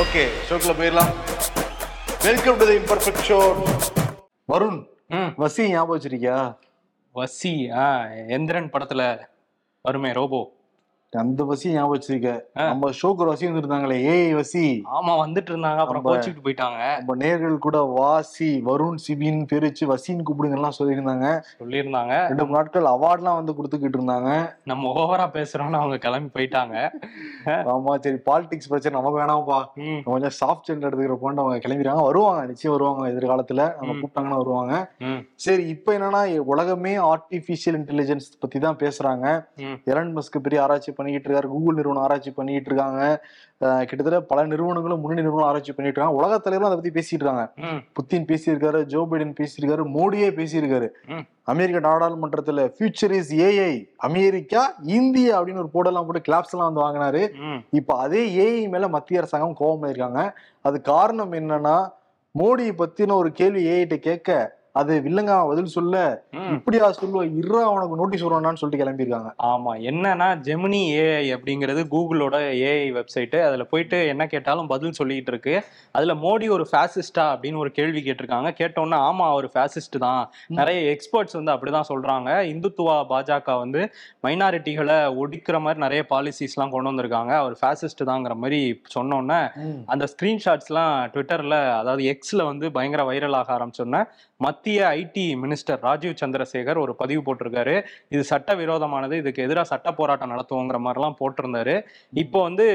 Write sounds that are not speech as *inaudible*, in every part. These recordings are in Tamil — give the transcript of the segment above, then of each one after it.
ஓகே ஷோக்குள்ள போயிடலாம். Welcome to the imperfect show Varun வசி ஞாபகம் வச்சிருக்கியா? வசி ஆ எந்திரன் படத்துல வருமே ரோபோ. அந்த வசி ஞாபகம் வச்சிருக்க. நம்ம ஷோக்கு ஒரு வசி வந்திருந்தாங்களே ஏய் வசி. ஆமா வந்துட்டு இருந்தாங்க. அப்புறம் கோச்சிட்டு போயிட்டாங்க. நம்ம நேர்கள் கூட வாசி வருண் சிபின் பிரிச்சு வசின்னு கூப்பிடுங்கலாம் சொல்லியிருந்தாங்க. சொல்லியிருந்தாங்க. ரெண்டு மூணு நாட்கள் அவார்ட்லாம் வந்து கொடுத்துக்கிட்டு இருந்தாங்க. நம்ம ஓவரா பேசுறோம்னு அவங்க கிளம்பி போயிட்டாங்க. ஆமா சரி பாலிடிக்ஸ் பிரச்சனை நமக்கு வேணாம்ப்பா. கொஞ்சம் சாஃப்ட் ஜெண்டர் எடுத்துக்கிற போன்ட்டு அவங்க கிளம்பிடுறாங்க. வருவாங்க நிச்சயம் வருவாங்க எதிர்காலத்துல. நம்ம. கூப்பிட்டாங்கன்னா வருவாங்க. சரி இப்போ என்னன்னா உலகமே ஆர்டிஃபிஷியல் இன்டெலிஜென்ஸ் பத்தி தான் பேசுறாங்க எலன் மஸ்க் பெரிய ஆராய்ச்சி பண்ணிக்கிட்டு இருக்காரு கூகுள் நிறுவனம் ஆராய்ச்சி பண்ணிட்டு இருக்காங்க கிட்டத்தட்ட பல நிறுவனங்களும் முன்னணி நிறுவனம் ஆராய்ச்சி பண்ணிட்டு இருக்காங்க உலக தலைவரும் அதை பத்தி பேசிட்டு இருக்காங்க புத்தின் பேசியிருக்காரு ஜோ பைடன் பேசியிருக்காரு மோடியே பேசியிருக்காரு. அமெரிக்க நாடாளுமன்றத்துல future is AI America India அப்படின்னு ஒரு போர்டெல்லாம் போட்டு கிளாப்ஸ் எல்லாம் வந்து வாங்கினாரு. இப்ப அதே ஏஐ மேல மத்திய அரசாங்கம் கோபம் இருக்காங்க அது காரணம் என்னன்னா மோடியை பத்தின ஒரு கேள்வி ஏஐட்ட கேட்க அது வில்லங்க பதில் சொல்ல. இப்படியா சொல்லுவ இருறா அவனுக்கு நோட்டீஸ் வருவானான்னு சொல்லிட்டு கிளம்பியிருக்காங்க. ஆமா என்னன்னா ஜெமினி ஏஐ அப்படிங்கிறது கூகுளோட ஏஐ வெப்சைட் அதுல போயிட்டு என்ன கேட்டாலும் பதில் சொல்லிட்டு இருக்கு. அதுல மோடி ஒரு ஃபேசிஸ்டா அப்படின்னு ஒரு கேள்வி கேட்டிருக்காங்க. கேட்டோன்னே ஆமா அவர் ஃபேசிஸ்ட் தான். நிறைய எக்ஸ்பர்ட்ஸ் வந்து அப்படிதான் சொல்றாங்க. இந்துத்துவா பாஜக வந்து மைனாரிட்டிகளை ஒடிக்கிற மாதிரி நிறைய பாலிசிஸ்லாம் கொண்டு வந்திருக்காங்க. அவர் ஃபேசிஸ்ட் தாங்கிற மாதிரி சொன்னோன்னே அந்த ஸ்கிரீன்ஷாட்ஸ்லாம் ட்விட்டர்ல அதாவது எக்ஸ்ல வந்து பயங்கர வைரல் ஆக ஆரம்பிச்சோன்னே மத்திய ஐடி மினிஸ்டர் ராஜீவ் சந்திரசேகர் ஒரு பதிவு போட்டிருக்காரு. இது சட்டவிரோதமானது இதுக்கு எதிராக சட்ட போராட்டம் நடத்துவோங்கிற மாதிரிலாம் போட்டிருந்தாரு. இப்போ வந்து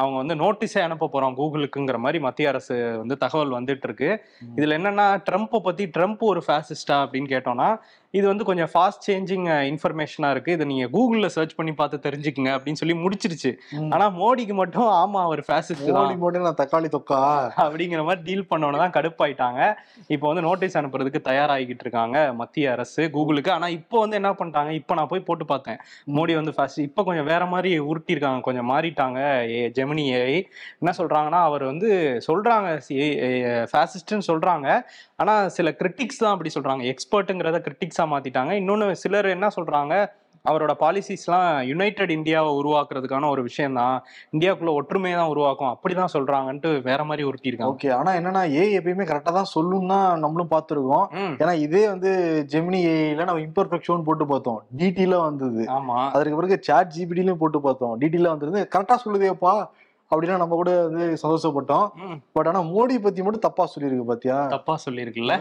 அவங்க வந்து நோட்டீஸே அனுப்ப போறோம் கூகுளுக்குங்கிற மாதிரி மத்திய அரசு வந்து தகவல் வந்துட்டு இருக்கு இதுல என்னன்னா ட்ரம்ப்பை பத்தி ட்ரம்ப் ஒரு ஃபேசிஸ்டா அப்படின்னு கேட்டோம்னா இது வந்து கொஞ்சம் ஃபாஸ்ட் சேஞ்சிங் இன்ஃபர்மேஷனா இருக்கு. இதை நீங்க கூகுள்ல சர்ச் பண்ணி பார்த்து தெரிஞ்சுக்குங்க அப்படின்னு சொல்லி முடிச்சிருச்சு. ஆனா மோடிக்கு மட்டும் ஆமா அவர் ஃபேசிஸ்ட் மோடி நான் தக்காளி தொக்கா? அப்படிங்கிற மாதிரி டீல் பண்ணோன்னு தான் கடுப்பாயிட்டாங்க. இப்போ வந்து நோட்டீஸ் அனுப்புறதுக்கு தயாராகிக்கிட்டு இருக்காங்க மத்திய அரசு கூகுளுக்கு. ஆனா இப்போ வந்து என்ன பண்ணிட்டாங்க? இப்போ நான் போய் போட்டு பார்த்தேன். மோடி வந்து ஃபர்ஸ்ட் இப்போ கொஞ்சம் வேற மாதிரி உருட்டியிருக்காங்க. கொஞ்சம் மாறிட்டாங்க. ஏ ஜெர்மனியை என்ன சொல்கிறாங்கன்னா அவர் வந்து சொல்கிறாங்க ஃபேசிஸ்ட்னு சொல்கிறாங்க ஆனால் சில கிரிட்டிக்ஸ் தான் அப்படி சொல்கிறாங்க எக்ஸ்பர்ட்டுங்கிறத கிரிட்டிக்ஸாக மாற்றிட்டாங்க இன்னொன்று சிலர் என்ன சொல்கிறாங்க அவரோட பாலிசிஸ்லாம் யுனைடெட் இந்தியாவை உருவாக்குறதுக்கான ஒரு விஷயம் தான் இந்தியாவுக்குள்ள ஒற்றுமையை தான் உருவாக்கும். அப்படிதான் சொல்றாங்கன்ட்டு வேற மாதிரி உருட்டியிருக்காங்க. ஓகே ஆனா என்னன்னா ஏ எப்பயுமே கரெக்டா தான் சொல்லும் தான் நம்மளும் பார்த்துருக்கோம். ஏன்னா இதே வந்து ஜெமினி ஏஐல நம்ம இம்பர்ஃபெக்ஷன் போட்டு பார்த்தோம். டிடில வந்தது. ஆமா. அதற்கு பிறகு சாட் ஜிபிடிலையும் போட்டு பார்த்தோம். டிடில வந்திருந்து கரெக்டா சொல்லுதேப்பா. அப்படின்னா நம்ம கூட வந்து சந்தோஷப்பட்டோம். பட் ஆனா மோடி பத்தி மட்டும் தப்பா சொல்லியிருக்கு பாத்தியா? தப்பா சொல்லிருக்குல்ல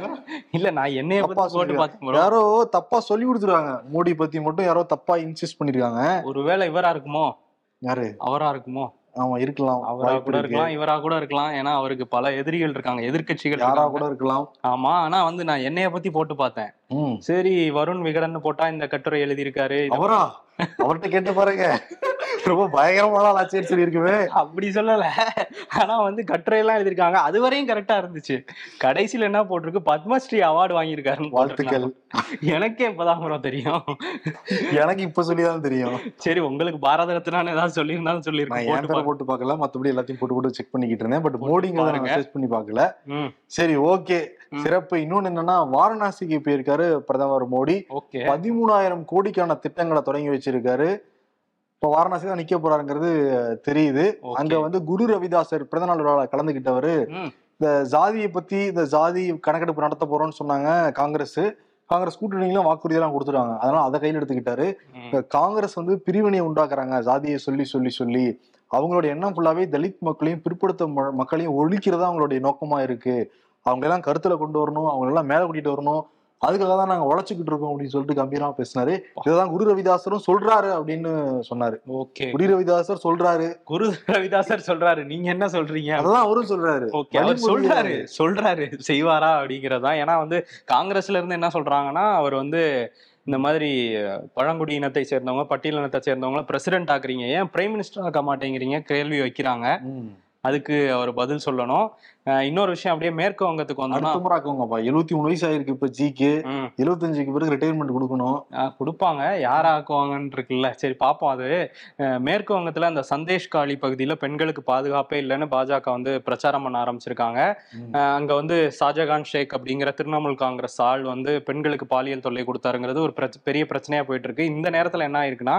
இல்ல நான் என்னைய தப்பா bro. யாரோ தப்பா சொல்லி கொடுத்துருக்காங்க. மோடி பத்தி மட்டும் யாரோ தப்பா இன்சிஸ்ட் பண்ணிருக்காங்க. ஒருவேளை இவரா இருக்குமோ? யாரு? அவரா இருக்குமோ? ஆமா இருக்கலாம். அவரா கூட இருக்கு. இருக்கலாம் இவரா கூட இருக்கலாம். ஏன்னா அவருக்கு பல எதிரிகள் இருக்காங்க எதிர்க்கட்சிகள் யாரா. கூட இருக்கலாம். ஆமா ஆனா வந்து நான் என்னைய பத்தி போட்டு பார்த்தேன். சரி வருண் விகடன் போட்டா இந்த கட்டுரை எழுதியிருக்காரு. அவரா? அவர்கிட்ட கேட்டு பாருங்க. ரொம்ப பயங்கரமான ஆச்சேரி சொல்லி இருக்குமே அப்படி சொல்லல. ஆனா வந்து கட்டுரை எல்லாம் எழுதிருக்காங்க அது வரையும் கரெக்டா இருந்துச்சு. கடைசியில என்ன போட்டிருக்கு? பத்மஸ்ரீ அவார்டு வாங்கியிருக்காருன்னு வாழ்த்துக்கள். எனக்கே இப்பதான் bro தெரியும். எனக்கு இப்ப சொல்லிதான் தெரியும். சரி உங்களுக்கு பாரத ரத்னான்னு ஏதாவது சொல்லியிருந்தாலும் சொல்லியிருக்கேன் போட்டு பேரை போட்டு பார்க்கல. மத்தபடி எல்லாத்தையும் போட்டு போட்டு செக் பண்ணிக்கிட்டு இருந்தேன். பட் பாருங்க. சர்ச் பண்ணி பார்க்கல. ம். சரி ஓகே. சிறப்பு. இன்னொன்னு என்னன்னா வாரணாசிக்கு போயிருக்காரு பிரதமர் மோடி. பதிமூணாயிரம் கோடிக்கான திட்டங்களை தொடங்கி வச்சிருக்காரு. இப்ப வாரணாசி தான் நிக்க போறாருங்கிறது தெரியுது. அங்க வந்து குரு ரவிதாசர் பிறந்த நாள் விழாவில் கலந்துகிட்டவரு. இந்த ஜாதியை பத்தி இந்த ஜாதி கணக்கெடுப்பு நடத்த போறோம்னு சொன்னாங்க காங்கிரஸ். காங்கிரஸ் கூட்டணிகளும் வாக்குறுதியெல்லாம் கொடுத்துட்டாங்க. அதனால அதை கையில் எடுத்துக்கிட்டாரு. காங்கிரஸ் வந்து பிரிவினையை உண்டாக்குறாங்க. ஜாதியை சொல்லி சொல்லி சொல்லி. அவங்களோட எண்ணம் ஃபுல்லாவே தலித் மக்களையும் பிற்படுத்த மக்களையும் ஒழிக்கிறதா அவங்களுடைய நோக்கமா இருக்கு. அவங்க எல்லாம் கருத்துல கொண்டு வரணும். அவங்க எல்லாம் மேல கூட்டிட்டு வரணும். அதுக்காக தான் நாங்க உழைச்சிக்கிட்டு இருக்கோம் அப்படின்னு சொல்லிட்டு கம்பீரமா பேசினாரு. இதுதான் குரு ரவிதாசரும் சொல்றாரு அப்படின்னு சொன்னாரு. ஓகே. குரு ரவிதாசர் சொல்றாரு. குரு ரவிதாசர் சொல்றாரு. நீங்க என்ன சொல்றீங்க? அதெல்லாம் அவரும் சொல்றாரு. சொல்றாரு. சொல்றாரு. செய்வாரா அப்படிங்கறதா ஏன்னா வந்து காங்கிரஸ்ல இருந்து என்ன சொல்றாங்கன்னா அவர் வந்து இந்த மாதிரி பழங்குடி இனத்தை சேர்ந்தவங்க பட்டியலினத்தை சேர்ந்தவங்க பிரசிடென்ட் ஆக்குறீங்க. ஏன் பிரைம் மினிஸ்டர் ஆக்க மாட்டேங்கிறீங்க? கேள்வி வைக்கிறாங்க. அதுக்கு அவர் பதில் சொல்லணும். இன்னொரு விஷயம் அப்படியே மேற்கு வங்கத்துக்கு வந்தோம்னா ஆக்குவாங்கப்பா. எழுபத்தி மூணு வயசு ஆயிருக்கு இப்ப ஜிக்கு. எழுபத்தஞ்சுக்கு பிறகு ரிட்டையர்மெண்ட் கொடுக்கணும். கொடுப்பாங்க. யார் ஆக்குவாங்கன்னு இருக்குல்ல. சரி பார்ப்போம் அது. மேற்கு வங்கத்துல அந்த சந்தேஷ்காலி பகுதியில பெண்களுக்கு பாதுகாப்பே இல்லைன்னு பாஜக வந்து பிரச்சாரம் பண்ண ஆரம்பிச்சிருக்காங்க. அங்க வந்து ஷாஜகான் ஷேக் அப்படிங்கிற திரிணாமுல் காங்கிரஸ் ஆள் வந்து பெண்களுக்கு பாலியல் தொல்லை கொடுத்தாருங்கிறது ஒரு பெரிய பிரச்சனையா போயிட்டு இருக்கு இந்த நேரத்துல என்ன ஆயிருக்குன்னா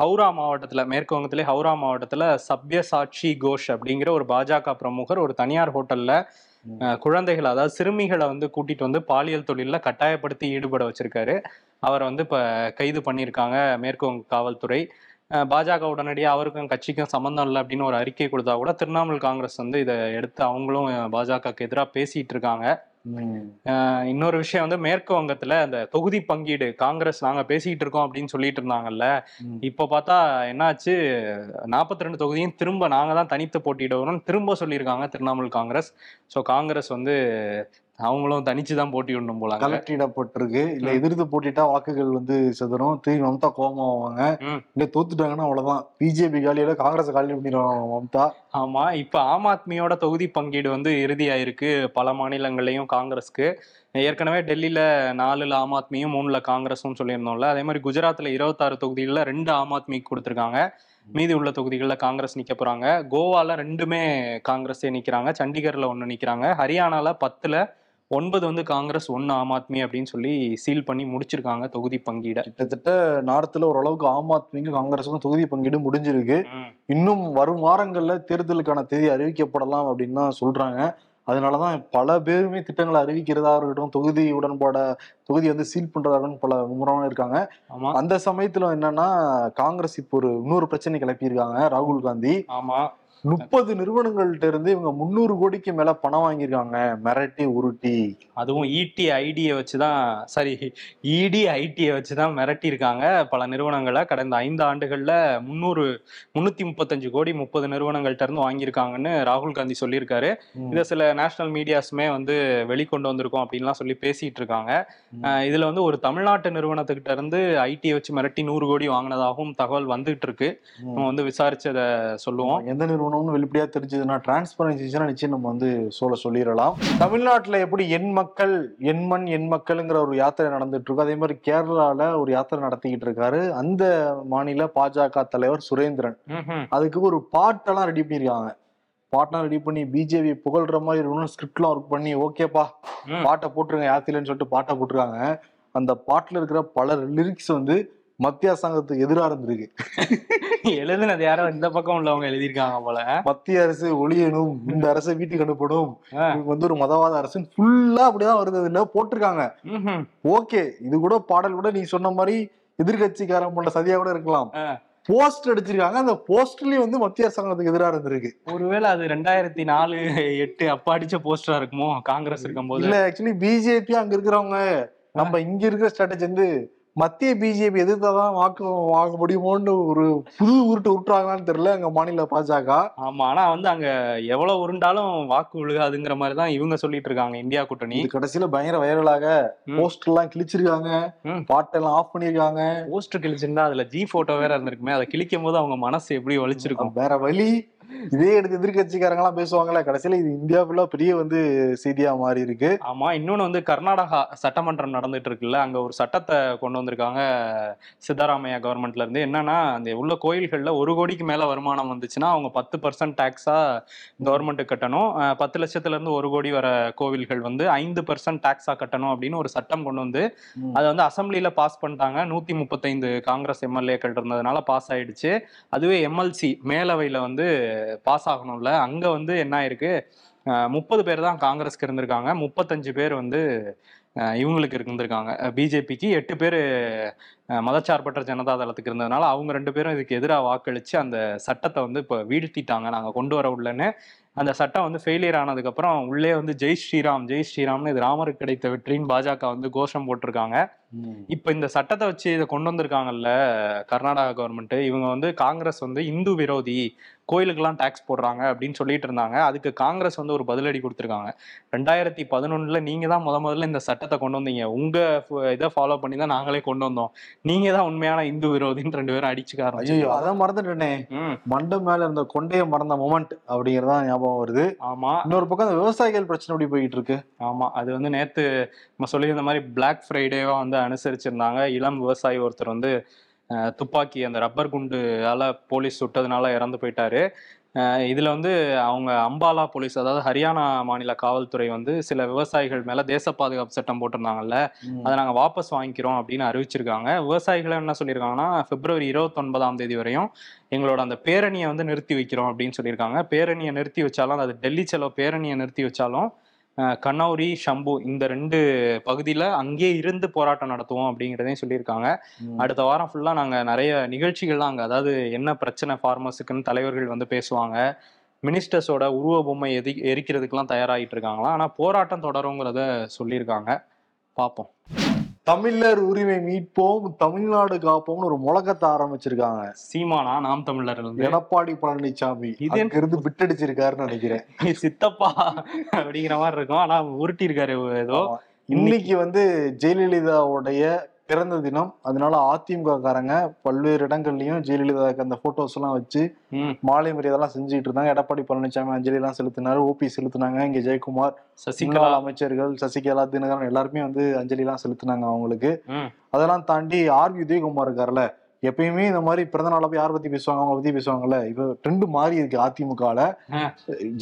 ஹவுரா மாவட்டத்துல மேற்கு வங்கத்திலே ஹவுரா மாவட்டத்துல சப்யசாட்சி கோஷ் அப்படிங்கிற ஒரு பாஜக பிரமுகர் ஒரு தனியார் ஹோட்டல்ல குழந்தைகளை அதாவது சிறுமிகளை வந்து கூட்டிட்டு வந்து பாலியல் தொழில கட்டாயப்படுத்தி ஈடுபட வச்சிருக்காரு. அவரை வந்து இப்ப கைது பண்ணியிருக்காங்க மேற்கு வங்க காவல்துறை. பாஜக உடனடியாக அவருக்கும் கட்சிக்கும் சம்மந்தம் இல்லை அப்படின்னு ஒரு அறிக்கை கொடுத்தா கூட திரிணாமுல் காங்கிரஸ் வந்து இதை எடுத்து அவங்களும் பாஜகவுக்கு எதிராக பேசிட்டு இருக்காங்க. இன்னொரு விஷயம் வந்து மேற்கு வங்கத்துல அந்த தொகுதி பங்கீடு காங்கிரஸ் நாங்க பேசிக்கிட்டு இருக்கோம் அப்படின்னு சொல்லிட்டு இருந்தாங்கல்ல. இப்ப பார்த்தா என்னாச்சு? நாற்பத்தி ரெண்டு தொகுதியும் திரும்ப நாங்க தான் தனித்து போட்டியிடுவோம்னு திரும்ப சொல்லியிருக்காங்க திரிணாமுல் காங்கிரஸ். ஸோ காங்கிரஸ் வந்து அவங்களும் தனிச்சு தான் போட்டியிடணும் போலாங்க கலெக்டிடப்பட்டிருக்கு இல்ல. எதிர்த்து போட்டிட்டா வாக்குகள் வந்து செதறும். திரும்பி மம்தா கோபமாவாங்க. இல்ல தோத்துட்டாங்கன்னா அவ்வளவுதான். பிஜேபி காலியில காங்கிரஸ் காலி பண்ணிடுவாங்க மம்தா? ஆமா இப்ப ஆம் ஆத்மியோட தொகுதி பங்கீடு வந்து இறுதியாயிருக்கு பல மாநிலங்கள்லயும் காங்கிரஸ்க்கு. ஏற்கனவே டெல்லியில நாலுல ஆம் ஆத்மியும் மூணுல காங்கிரஸும் சொல்லியிருந்தோம்ல. அதே மாதிரி குஜராத்ல இருபத்தாறு தொகுதிகளில் ரெண்டு ஆம் ஆத்மிக்கு கொடுத்துருக்காங்க. மீதி உள்ள தொகுதிகளில் காங்கிரஸ் நிக்க போறாங்க. கோவால ரெண்டுமே காங்கிரஸே நிக்கிறாங்க. சண்டிகர்ல ஒண்ணு நிக்கிறாங்க. ஹரியானால பத்துல ஒன்பது வந்து காங்கிரஸ் ஒன்னு ஆம் ஆத்மி அப்படின்னு சொல்லி சீல் பண்ணி முடிச்சிருக்காங்க தொகுதி பங்கீட. கிட்டத்தட்ட நார்த்ல ஓரளவுக்கு ஆம் ஆத்மிக்கும் காங்கிரஸுக்கும் தொகுதி பங்கீடு முடிஞ்சிருக்கு. இன்னும் வரும் வாரங்கள்ல தேர்தலுக்கான தேதி அறிவிக்கப்படலாம் அப்படின்னு தான் சொல்றாங்க. அதனாலதான் பல பேருமே திட்டங்களை அறிவிக்கிறதா இருக்கட்டும் தொகுதி உடன்பாட தொகுதி வந்து சீல் பண்றதா இருக்கட்டும் பல மும்முரமா இருக்காங்க. அந்த சமயத்துல என்னன்னா காங்கிரஸ் இப்போ ஒரு இன்னொரு பிரச்சனை கிளப்பியிருக்காங்க ராகுல் காந்தி. ஆமா. முப்பது நிறுவனங்கள்ட்ட இருந்து இவங்க முந்நூறு கோடிக்கு மேல பணம் வாங்கியிருக்காங்க. மிரட்டி உருட்டி. அதுவும் E இடி ஐடியை வச்சுதான் சாரி இடி ஐடியை வச்சுதான் மிரட்டியிருக்காங்க பல நிறுவனங்களை. கடந்த ஐந்து ஆண்டுகள்ல முந்நூறு முன்னூத்தி முப்பத்தஞ்சு கோடி முப்பது நிறுவனங்கள்ட்ட இருந்து வாங்கியிருக்காங்கன்னு ராகுல் காந்தி சொல்லியிருக்காரு. இதை சில நேஷனல் மீடியாஸுமே வந்து வெளிக்கொண்டு வந்திருக்கோம் அப்படின்லாம் சொல்லி பேசிட்டு இருக்காங்க இதுல வந்து ஒரு தமிழ்நாட்டு நிறுவனத்துக்கிட்ட இருந்து ஐடியை வச்சு மிரட்டி நூறு கோடி வாங்கினதாகவும் தகவல் வந்துகிட்டு இருக்கு. நம்ம வந்து விசாரிச்சதை சொல்லுவோம். எந்த நிறுவனம்னு வெளிப்படையா தெரிஞ்சதுன்னா டிரான்ஸ்பரன்சினா நிச்சயம் நம்ம வந்து சொல்ல சொல்லிடலாம். தமிழ்நாட்டுல எப்படி எண் மக்கள் எண் மண் எண் மக்கள்ங்கிற ஒரு யாத்திரை நடந்துட்டு இருக்கு அதே மாதிரி கேரளால ஒரு யாத்திரை நடத்திக்கிட்டு இருக்காரு. அந்த மாநில பாஜக தலைவர் சுரேந்திரன். அதுக்கு ஒரு பாட்டெல்லாம் ரெடி பண்ணியிருக்காங்க பாட்டெல்லாம் ரெடி பண்ணி பிஜேபி புகழ்ற மாதிரி இருக்கணும் ஸ்கிரிப்ட்லாம் ஒர்க் பண்ணி ஓகேப்பா. பாட்டை போட்டுருங்க யாத்திரைன்னு சொல்லிட்டு பாட்டை போட்டிருக்காங்க. அந்த பாட்டுல இருக்கிற பல லிரிக்ஸ் வந்து மத்திய அரசாங்கத்துக்கு எதிரா இருந்திருக்கு. எழுதுனது யாரோ இந்த பக்கம் உள்ளவங்க எழுதியிருக்காங்க போல. மத்திய அரசு ஒழியணும் இந்த அரசை வீட்டுக்கு அனுப்பணும். வந்து ஒரு மதவாத அரசு ஃபுல்லா அப்படிதான் வருது. இதுல போட்டிருக்காங்க. ஓகே இது கூட பாடல் கூட நீ சொன்ன மாதிரி எதிர்கட்சிக்காரன் பண்ண சதியா கூட இருக்கலாம். போஸ்ட் அடிச்சிருக்காங்க. அந்த போஸ்ட்லயும் வந்து மத்திய அரசாங்கத்துக்கு எதிராக இருந்திருக்கு. ஒருவேளை அது ரெண்டாயிரத்தி நாலு எட்டு அப்ப அடிச்ச போஸ்டரா இருக்குமோ? காங்கிரஸ் இருக்கும்போது. இல்ல ஆக்சுவலி பிஜேபி அங்க இருக்கிறவங்க. நம்ம இங்க இருக்கிற ஸ்ட்ராட்டஜி வந்து மத்திய பிஜேபி எதிர்த்தாதான் வாக்கு வாங்க முடியுமோன்னு ஒரு புது உருட்டு உருட்டுறாங்களான்னு தெரியல அங்க மாநில பாஜக. ஆமா ஆனா வந்து அங்க எவ்வளவு உருண்டாலும் வாக்கு விழுகாதுங்கிற மாதிரி தான் இவங்க சொல்லிட்டு இருக்காங்க இந்தியா கூட்டணி. கடைசியில பயங்கர வைரலாக ம். போஸ்டர் எல்லாம் கிழிச்சிருக்காங்க. பாட்டெல்லாம் ஆஃப் பண்ணிருக்காங்க. போஸ்டர் கிழிச்சிருந்தா அதுல ஜி போட்டோ வேற இருந்திருக்குமே அதை கிழிக்கும் போது அவங்க மனசு எப்படி வலிச்சிருக்கும் வேற வழி இதே எடுத்து எதிர்கட்சிக்காரங்க எல்லாம் பேசுவாங்கல்ல கடைசியில இது இந்தியா ஃபுல்லா பெரிய வந்து செய்தியா மாறி இருக்கு. ஆமா இன்னொன்னு வந்து கர்நாடகா சட்டமன்றம் நடந்துட்டு இருக்குல்ல அங்க ஒரு சட்டத்தை கொண்டு வந்திருக்காங்க சித்தராமையா கவர்மெண்ட்ல இருந்து. என்னன்னா அந்த உள்ள கோயில்கள்ல ஒரு கோடிக்கு மேல வருமானம் வந்துச்சுன்னா அவங்க பத்து பர்சன்ட் டாக்ஸா கவர்மெண்ட்டுக்கு கட்டணும். பத்து லட்சத்துல இருந்து ஒரு கோடி வர கோவில்கள் வந்து ஐந்து பர்சன்ட் டாக்ஸா கட்டணும் அப்படின்னு ஒரு சட்டம் கொண்டு வந்து. அதை வந்து அசம்பிளில பாஸ் பண்ணிட்டாங்க. நூத்தி முப்பத்தைந்து காங்கிரஸ் எம்எல்ஏக்கள் இருந்ததுனால பாஸ் ஆயிடுச்சு. அதுவே எம்எல்சி மேலவையில வந்து பாஸ் ஆகணும்ல. அங்கே வந்து என்ன ஆயிருக்கு? முப்பது பேர் தான் காங்கிரஸ்க்கு இருந்திருக்காங்க. முப்பத்தஞ்சு பேர் வந்து இவங்களுக்கு இருந்திருக்காங்க. பிஜேபிக்கு எட்டு பேர் மதச்சார்பற்ற ஜனதா தளத்துக்கு இருந்ததுனால அவங்க ரெண்டு பேரும் இதுக்கு எதிராக வாக்களித்து அந்த சட்டத்தை வந்து இப்போ வீழ்த்திட்டாங்க. நாங்கள் கொண்டு வர உள்ளன்னு அந்த சட்டம் வந்து ஃபெயிலியர் ஆனதுக்கப்புறம் உள்ளே வந்து ஜெய் ஸ்ரீராம் ஜெய் ஸ்ரீராம்னு இது ராமருக்கு கிடைத்த வெற்றின்னு பாஜக வந்து கோஷம் போட்டிருக்காங்க. இப்போ இந்த சட்டத்தை வச்சு இதை கொண்டு வந்திருக்காங்கல்ல கர்நாடகா கவர்மெண்ட் இவங்க வந்து காங்கிரஸ் வந்து இந்து விரோதி கோயிலுக்கெல்லாம் டாக்ஸ் போடுறாங்க அப்படின்னு சொல்லிட்டு இருந்தாங்க. அதுக்கு காங்கிரஸ் வந்து ஒரு பதிலடி கொடுத்துருக்காங்க. ரெண்டாயிரத்தி பதினொன்னுல நீங்க தான் முத முதல்ல இந்த சட்டத்தை கொண்டு வந்தீங்க. உங்க இதை ஃபாலோ பண்ணி தான் நாங்களே கொண்டு வந்தோம். நீங்க தான் உண்மையான இந்து விரோதின்னு ரெண்டு பேரும் அடிச்சுக்க ஆரம்பிச்சு அதான் மறந்துட்டேனே. மண்டை மேல இருந்த கொண்டைய மறந்த மொமெண்ட் அப்படிங்கறதா ஞாபகம் ஞாபகம் வருது. ஆமா. இன்னொரு பக்கம் அந்த விவசாயிகள் பிரச்சனை எப்படி போயிட்டு இருக்கு ஆமா. அது வந்து நேத்து நம்ம சொல்லியிருந்த மாதிரி பிளாக் ஃப்ரைடேவா வந்து அனுசரிச்சிருந்தாங்க. இளம் விவசாயி ஒருத்தர் வந்து துப்பாக்கி அந்த ரப்பர் குண்டுயால போலீஸ் சுட்டதுனால இறந்து போயிட்டாரு. இதுல வந்து அவங்க அம்பாலா போலீஸ் அதாவது ஹரியானா மாநில காவல்துறை வந்து சில விவசாயிகள் மேல தேச பாதுகாப்பு சட்டம் போட்டிருந்தாங்கல்ல அதை நாங்க வாபஸ் வாங்கிக்கிறோம் அப்படின்னு அறிவிச்சிருக்காங்க. விவசாயிகள் என்ன சொல்லியிருக்காங்கன்னா பிப்ரவரி இருபத்தொன்பதாம் தேதி வரையும் எங்களோட அந்த பேரணியை வந்து நிறுத்தி வைக்கிறோம் அப்படின்னு சொல்லியிருக்காங்க. பேரணியை நிறுத்தி வச்சாலும் அது டெல்லி செலவு பேரணியை நிறுத்தி வச்சாலும் கனௌரி ஷம்பு இந்த ரெண்டு பகுதியில அங்கேயே இருந்து போராட்டம் நடத்துவோம் அப்படிங்கிறதையும் சொல்லியிருக்காங்க. அடுத்த வாரம் ஃபுல்லா நாங்க நிறைய நிகழ்ச்சிகள்லாம் அங்க அதாவது என்ன பிரச்சனை ஃபார்மர்ஸுக்குன்னு தலைவர்கள் வந்து பேசுவாங்க. மினிஸ்டர்ஸோட உருவ பொம்மை எதி எரிக்கிறதுக்கெல்லாம் தயாராகிட்டு இருக்காங்களாம். ஆனா போராட்டம் தொடருங்கிறத சொல்லியிருக்காங்க. பார்ப்போம். தமிழர் உரிமை மீட்போம் தமிழ்நாடு காப்போம்னு ஒரு முழக்கத்தை ஆரம்பிச்சிருக்காங்க. சீமானா நாம் தமிழர் எடப்பாடி பழனிசாமி இது இருந்து பிட்டடிச்சிருக்காருன்னு நினைக்கிறேன். சித்தப்பா அப்படிங்கிற மாதிரி இருக்கும். ஆனா உருட்டி இருக்காரு ஏதோ. இன்னைக்கு வந்து ஜெயலலிதாவுடைய பிறந்த தினம். அதனால அதிமுக காரங்க பல்வேறு இடங்கள்லயும் ஜெயலலிதாவுக்கு அந்த போட்டோஸ் எல்லாம் வச்சு மாலை மரியாதைலாம் செஞ்சுட்டு இருந்தாங்க. எடப்பாடி பழனிசாமி அஞ்சலி எல்லாம் செலுத்தினாரு. ஓபி செலுத்தினாங்க. இங்க ஜெயக்குமார் சசிகலா. அமைச்சர்கள் சசிகலா தினகரன் எல்லாருமே வந்து அஞ்சலி எல்லாம் செலுத்தினாங்க அவங்களுக்கு. அதெல்லாம் தாண்டி ஆர் வி உதயகுமார் இருக்காருல்ல எப்பயுமே இந்த மாதிரி பிறந்த நாள போய் யாரை பத்தி பேசுவாங்க அவங்க பத்தி பேசுவாங்கல்ல இப்ப ட்ரெண்ட் மாறி இருக்கு அதிமுகல.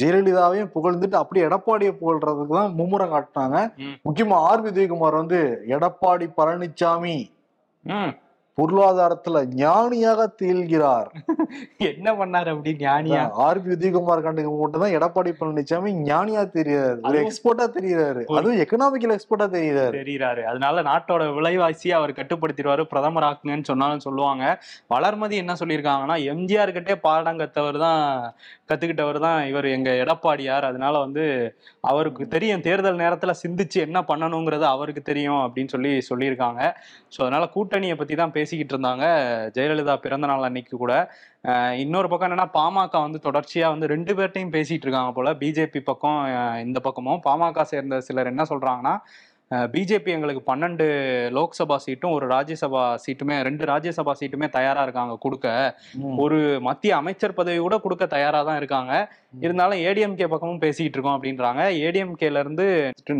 ஜெயலலிதாவையும் புகழ்ந்துட்டு அப்படியே எடப்பாடியை புகழ்றதுக்கு தான் மும்முரம் காட்டினாங்க. முக்கியமா ஆர் வி உதயகுமார் வந்து எடப்பாடி பழனிசாமி. பொருளாதாரத்துல ஞானியாக திகழ்கிறார். என்ன பண்ணாரு அப்படி ஞானியா? ஆர் பி உதயகுமார் கண்டுக்கு மட்டும் தான் எடப்பாடி பழனிசாமி ஞானியா தெரியாரு ஒரு எக்ஸ்போர்ட்டா தெரியுறாரு அதுவும் எக்கனாமிக்கல் எக்ஸ்போர்ட்டா தெரியுறாரு தெரியுறாரு அதனால நாட்டோட விலைவாசியை அவர் கட்டுப்படுத்திடுவாரு பிரதமர் ஆக்குங்கன்னு சொன்னாலும் சொல்லுவாங்க. வளர்மதி என்ன சொல்லியிருக்காங்கன்னா எம்ஜிஆர் கிட்டே பாடம் கத்தவர் தான் கத்துக்கிட்டவர் தான் இவர் எங்க எடப்பாடியார். அதனால வந்து அவருக்கு தெரியும் தேர்தல் நேரத்துல சிந்திச்சு என்ன பண்ணணுங்கிறது அவருக்கு தெரியும் அப்படின்னு சொல்லி சொல்லியிருக்காங்க. ஸோ அதனால கூட்டணியை பத்தி தான் பேசிக்கிட்டு இருந்தாங்க. ஜெயலலிதா பிறந்த நாள் அன்னைக்கு கூட. இன்னொரு பக்கம் என்னன்னா பாமக வந்து தொடர்ச்சியா வந்து ரெண்டு பேர்ட்டையும் பேசிட்டு இருக்காங்க போல. பிஜேபி பக்கம் இந்த பக்கமும். பாமக சேர்ந்த சிலர் என்ன சொல்றாங்கன்னா பிஜேபி எங்களுக்கு பன்னெண்டு லோக்சபா சீட்டும் ஒரு ராஜ்யசபா சீட்டுமே ரெண்டு ராஜ்யசபா சீட்டுமே தயாரா இருக்காங்க கொடுக்க. ஒரு மத்திய அமைச்சர் பதவி கூட கொடுக்க தயாரா தான் இருக்காங்க. இருந்தாலும் ஏடிஎம்கே பக்கமும் பேசிட்டு இருக்கோம் அப்படின்றாங்க. ஏடிஎம்கேல இருந்து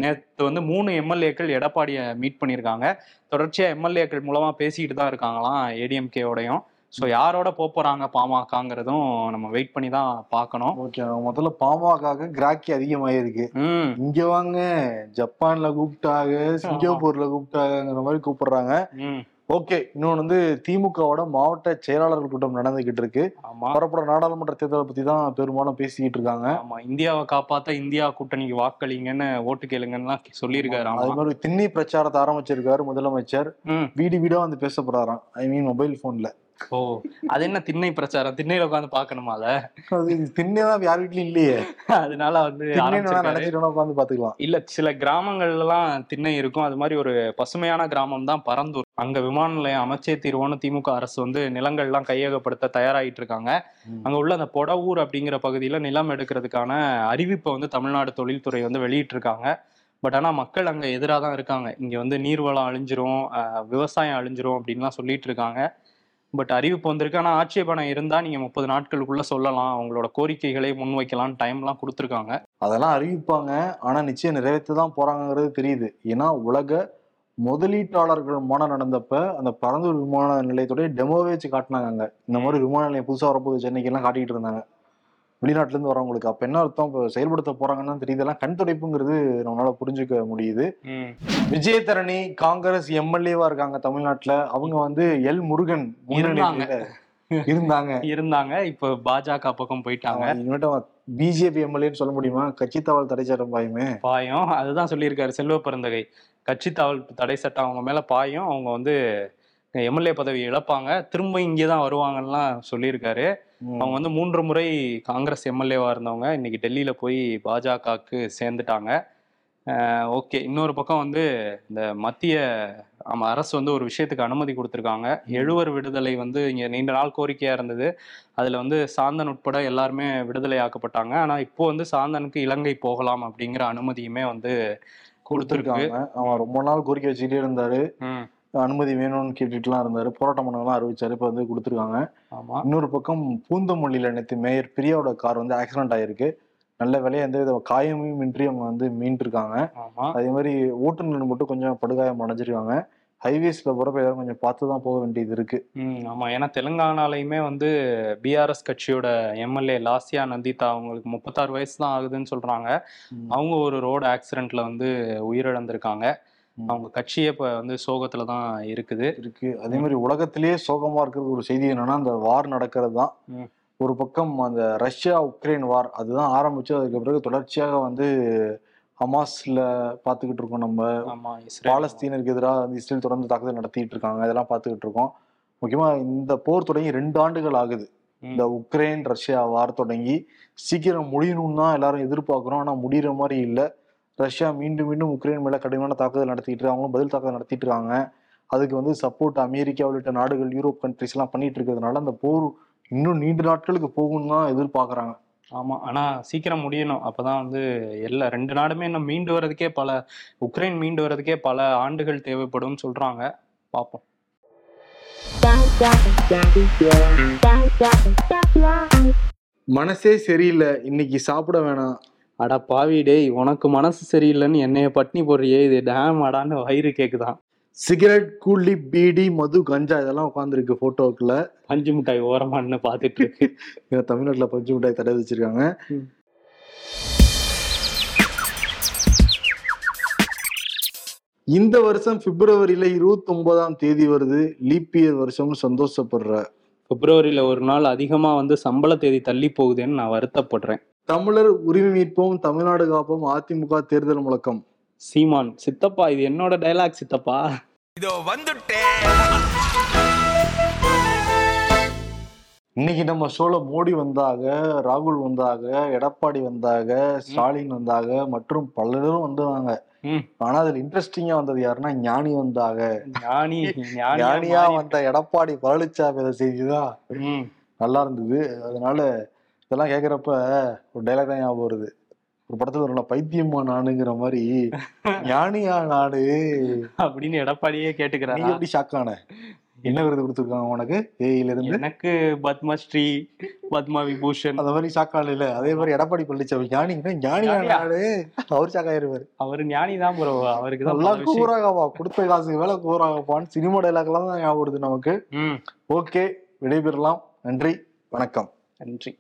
நேற்று வந்து மூணு எம்எல்ஏக்கள் எடப்பாடியை மீட் பண்ணியிருக்காங்க. தொடர்ச்சியா எம்எல்ஏக்கள் மூலமா பேசிக்கிட்டு தான் இருக்காங்களாம் ஏடிஎம்கேவோடையும் ஸோ யாரோட போறாங்க பாமகங்கிறதும் நம்ம வெயிட் பண்ணி தான் பார்க்கணும் ஓகே முதல்ல பாமக கிராக்கி அதிகமாயிருக்கு. இங்க வாங்க ஜப்பான்ல கூப்பிட்டாங்க சிங்கப்பூர்ல கூப்பிட்டாங்கிற மாதிரி கூப்பிடுறாங்க. ஓகே இன்னொன்னு வந்து திமுகவோட மாவட்ட செயலாளர்கள் கூட்டம் நடந்துகிட்டு இருக்கு. வரப்போற நாடாளுமன்ற தேர்தலை பத்தி தான் பெரும்பாலும் பேசிக்கிட்டு இருக்காங்க. ஆமா. இந்தியாவை காப்பாத்த இந்தியா கூட்டணிக்கு வாக்களிங்கன்னு ஓட்டு கேளுங்கன்னு சொல்லியிருக்காரு. அது மாதிரி திண்ணை பிரச்சாரத்தை ஆரம்பிச்சிருக்காரு முதலமைச்சர். வீடு வீடா வந்து பேச போறாராம் ஐ மீன் மொபைல் போன்ல ஓ அது என்ன திண்ணை பிரச்சாரம்? திண்ணையில உட்காந்து பாக்கணுமா அத? திண்ணை தான் யார் வீட்லயும் இல்லையே. அதனால வந்து உட்காந்து பாத்துக்கலாம் இல்ல சில கிராமங்கள்ல எல்லாம் திண்ணை இருக்கும். அது மாதிரி ஒரு பசுமையான கிராமம் தான் பரந்தூர். அங்க விமான நிலையம் அமைச்சே தீர்வோன்னு திமுக அரசு வந்து நிலங்கள்லாம் கையகப்படுத்த தயாராகிட்டு இருக்காங்க. அங்க உள்ள அந்த பொடவூர் அப்படிங்கிற பகுதியில நிலம் எடுக்கிறதுக்கான அறிவிப்பை வந்து தமிழ்நாடு தொழில்துறை வந்து வெளியிட்டிருக்காங்க. பட் ஆனா மக்கள் அங்க எதிராக தான் இருக்காங்க. இங்க வந்து நீர்வளம் அழிஞ்சிரும் விவசாயம் அழிஞ்சிரும் அப்படின்லாம் சொல்லிட்டு இருக்காங்க. பட் அறிவிப்பு வந்திருக்கு. ஆனா ஆட்சேபணம் இருந்தா நீங்க முப்பது நாட்களுக்குள்ள சொல்லலாம். அவங்களோட கோரிக்கைகளை முன்வைக்கலாம். டைம்லாம் கொடுத்துருக்காங்க. அதெல்லாம் அறிவிப்பாங்க. ஆனா நிச்சயம் நிறைவேற்ற தான் போறாங்கங்கிறது தெரியுது. ஏன்னா உலக முதலீட்டாளர்கள் விமானம் நடந்தப்ப அந்த பரந்தூர் விமான நிலையத்துடைய டெமோவே வச்சு காட்டினாங்க இந்த மாதிரி விமான நிலையம் புதுசா வரப்போகுது. சென்னைக்கு எல்லாம் காட்டிட்டு இருந்தாங்க. வெளிநாட்டுல இருந்து வரவங்களுக்கு அப்ப என்ன அர்த்தம்? இப்ப செயல்படுத்த போறாங்கன்னு தெரியுது எல்லாம் கண் துடைப்புங்கிறது நம்மளால புரிஞ்சுக்க முடியுது. விஜயதரணி காங்கிரஸ் எம்எல்ஏவா இருக்காங்க தமிழ்நாட்டுல. அவங்க வந்து எல் முருகன் இருந்தாங்க. இருந்தாங்க. இப்ப பாஜக பக்கம் போயிட்டாங்க. பிஜேபி எம்எல்ஏன்னு சொல்ல முடியுமா? கட்சி தாவல் தடை சட்டம் பாயுமே. பாயம். அதுதான் சொல்லியிருக்காரு செல்வ பெருந்தகை. கட்சி தாவல் தடை சட்டம் அவங்க மேல பாயும். அவங்க வந்து எம்எல்ஏ பதவி இழப்பாங்க. திரும்ப இங்கே தான் வருவாங்கலாம் சொல்லியிருக்காரு. அவங்க வந்து மூன்று முறை காங்கிரஸ் எம்எல்ஏவா இருந்தவங்க. இன்னைக்கு டெல்லியில போய் பாஜகவுக்கு சேர்ந்துட்டாங்க. ஓகே. இன்னொரு பக்கம் வந்து இந்த மத்திய அரசு வந்து ஒரு விஷயத்துக்கு அனுமதி கொடுத்துருக்காங்க. எழுவர் விடுதலை வந்து இங்க நீண்ட நாள் கோரிக்கையா இருந்தது. அதுல வந்து சாந்தன் உட்பட எல்லாருமே விடுதலை ஆக்கப்பட்டாங்க. ஆனா இப்போ வந்து சாந்தனுக்கு இலங்கை போகலாம் அப்படிங்கிற அனுமதியுமே வந்து கொடுத்துருக்கு. கொடுத்துருக்காங்க. அவன் ரொம்ப நாள் கோரிக்கை வச்சுக்கிட்டே இருந்தாரு. அனுமதி வேணும்னு கேட்டுட்டுலாம் இருந்தாரு. போராட்டம் பண்ணலாம் அறிவிச்சாரு. இப்ப வந்து கொடுத்துருக்காங்க. இன்னொரு பக்கம் பூந்தமல்லியில நேற்று மேயர் பிரியாவோட கார் வந்து ஆக்சிடென்ட் ஆயிருக்கு. நல்ல வேலையா எந்த வித காயமும் இன்றி அவங்க வந்து மீண்டிருக்காங்க. அதே மாதிரி ஓட்டுநர் மட்டும் கொஞ்சம் படுகாயம் அடைஞ்சிருக்காங்க. ஹைவேஸ்ல போறப்ப எல்லாரும் கொஞ்சம் பார்த்து தான் போக வேண்டியது இருக்கு. ஆமா. ஏன்னா தெலுங்கானாலையுமே வந்து பிஆர்எஸ் கட்சியோட எம்எல்ஏ லாசியா நந்திதா அவங்களுக்கு முப்பத்தாறு வயசு தான் ஆகுதுன்னு சொல்றாங்க. அவங்க ஒரு ரோடு ஆக்சிடென்ட்ல வந்து உயிரிழந்திருக்காங்க. அவங்க கட்சியே இப்ப வந்து சோகத்துல தான் இருக்குது. இருக்கு. அதே மாதிரி உலகத்திலேயே சோகமா இருக்கிற ஒரு செய்தி என்னன்னா அந்த வார் நடக்கிறது தான். ஒரு பக்கம் அந்த ரஷ்யா உக்ரைன் வார் அதுதான் ஆரம்பிச்சு அதுக்கு பிறகு தொடர்ச்சியாக வந்து ஹமாஸ்ல பாத்துக்கிட்டு இருக்கோம் நம்ம. பாலஸ்தீனருக்கு எதிராக வந்து இஸ்ரேல் தொடர்ந்து தாக்குதல் நடத்திட்டு இருக்காங்க. இதெல்லாம் பார்த்துக்கிட்டு இருக்கோம். முக்கியமா இந்த போர் தொடங்கி ரெண்டு ஆண்டுகள் ஆகுது. இந்த உக்ரைன் ரஷ்யா வார் தொடங்கி சீக்கிரம் முடியணும்னு தான் எல்லாரும் எதிர்பார்க்குறோம். ஆனா முடியற மாதிரி இல்லை. ரஷ்யா மீண்டும் மீண்டும் உக்ரைன் மேல கடுமையான தாக்குதல் நடத்திட்டு இருக்காங்க. அவங்களும் பதில் தாக்குதல் நடத்திட்டு இருக்காங்க. அதுக்கு வந்து சப்போர்ட் அமெரிக்கா உள்ளிட்ட நாடுகள் யூரோப் கண்ட்ரிஸ் எல்லாம் பண்ணிட்டு இருக்கிறதுனால அந்த போர் இன்னும் நீண்ட நாட்களுக்கு போகும்னு தான் எதிர்பார்க்கறாங்க. ஆமா. ஆனா சீக்கிரம் முடியணும். அப்பதான் வந்து எல்லா ரெண்டு நாடுமே இன்னும் மீண்டு வர்றதுக்கே பல உக்ரைன் மீண்டு வர்றதுக்கே பல ஆண்டுகள் தேவைப்படும் சொல்றாங்க. பார்ப்போம் மனசே சரியில்லை. இன்னைக்கு சாப்பிட வேணாம். அட பாவி டேய் உனக்கு மனசு சரியில்லைன்னு என்னைய பட்னி போடுறியே இது டேம் அடான்னு வயிறு கேக்குதான். சிகரெட் கூலி பீடி மது கஞ்சா இதெல்லாம் உட்காந்துருக்கு போட்டோக்குள்ள பஞ்சு மிட்டாய் ஓரமான்னு பாத்துட்டு இருக்கு *laughs* தமிழ்நாட்டுல பஞ்சு மிட்டாய் தடை வச்சிருக்காங்க. இந்த வருஷம் பிப்ரவரியில இருபத்தி ஒன்பதாம் தேதி வருது. லீப் இயர் வருஷம்னு சந்தோஷப்படுற. பிப்ரவரியில ஒரு நாள் அதிகமா வந்து சம்பள தேதி தள்ளி போகுதுன்னு நான் வருத்தப்படுறேன். தமிழர் உரிமை மீட்போம் தமிழ்நாடு காப்போம் அதிமுக தேர்தல் முழக்கம். சீமான் சித்தப்பா இது என்னோட டைலாக் சித்தப்பா. இதோ வந்துட்டேன் இன்னைக்கு நம்ம ஷோல மோடி வந்தாக ராகுல் வந்தாக எடப்பாடி வந்தாக ஸ்டாலின் வந்தாக மற்றும் பலரும் வந்தாங்க. ஆனா அதுல இன்ட்ரெஸ்டிங்கா வந்தது யாருன்னா ஞானி வந்தாக. ஞானி ஞானியா வந்த எடப்பாடி பழனிசாமி செய்திதான். நல்லா இருந்தது. அதனால இதெல்லாம் கேக்குறப்ப ஒரு டைலாக் தான் ஞாபகம் வருது. ஒரு படத்துல வரும்ல பைத்தியமா நானுங்கிற மாதிரி ஞானியா நாடு. அப்படின்னு எடப்பாடியே நீ கேட்டுக்கிறாரா எப்படி ஷாக் ஆன? என்ன விருது கொடுத்துருக்காங்க உனக்கு? ஏயில இருந்து எனக்கு பத்மஸ்ரீ பத்ம விபூஷன் அந்த மாதிரி ஷாக் ஆகல அதே மாதிரி எடப்பாடி பழனிசாமி ஞானிங்கன்னா ஞானியா ஞானியா? நாடு. அவர் ஷாக் ஆயிருவாரு. அவரு ஞானி தான் ப்ரோ அவருக்கு நல்லா. கூறாகவா? கொடுத்த காசுக்கு மேல கூறாகப்பான்னு சினிமா டைலாக் எல்லாம் தான் ஞாபகம் வருது நமக்கு. ஓகே விடைபெறலாம். நன்றி வணக்கம். நன்றி.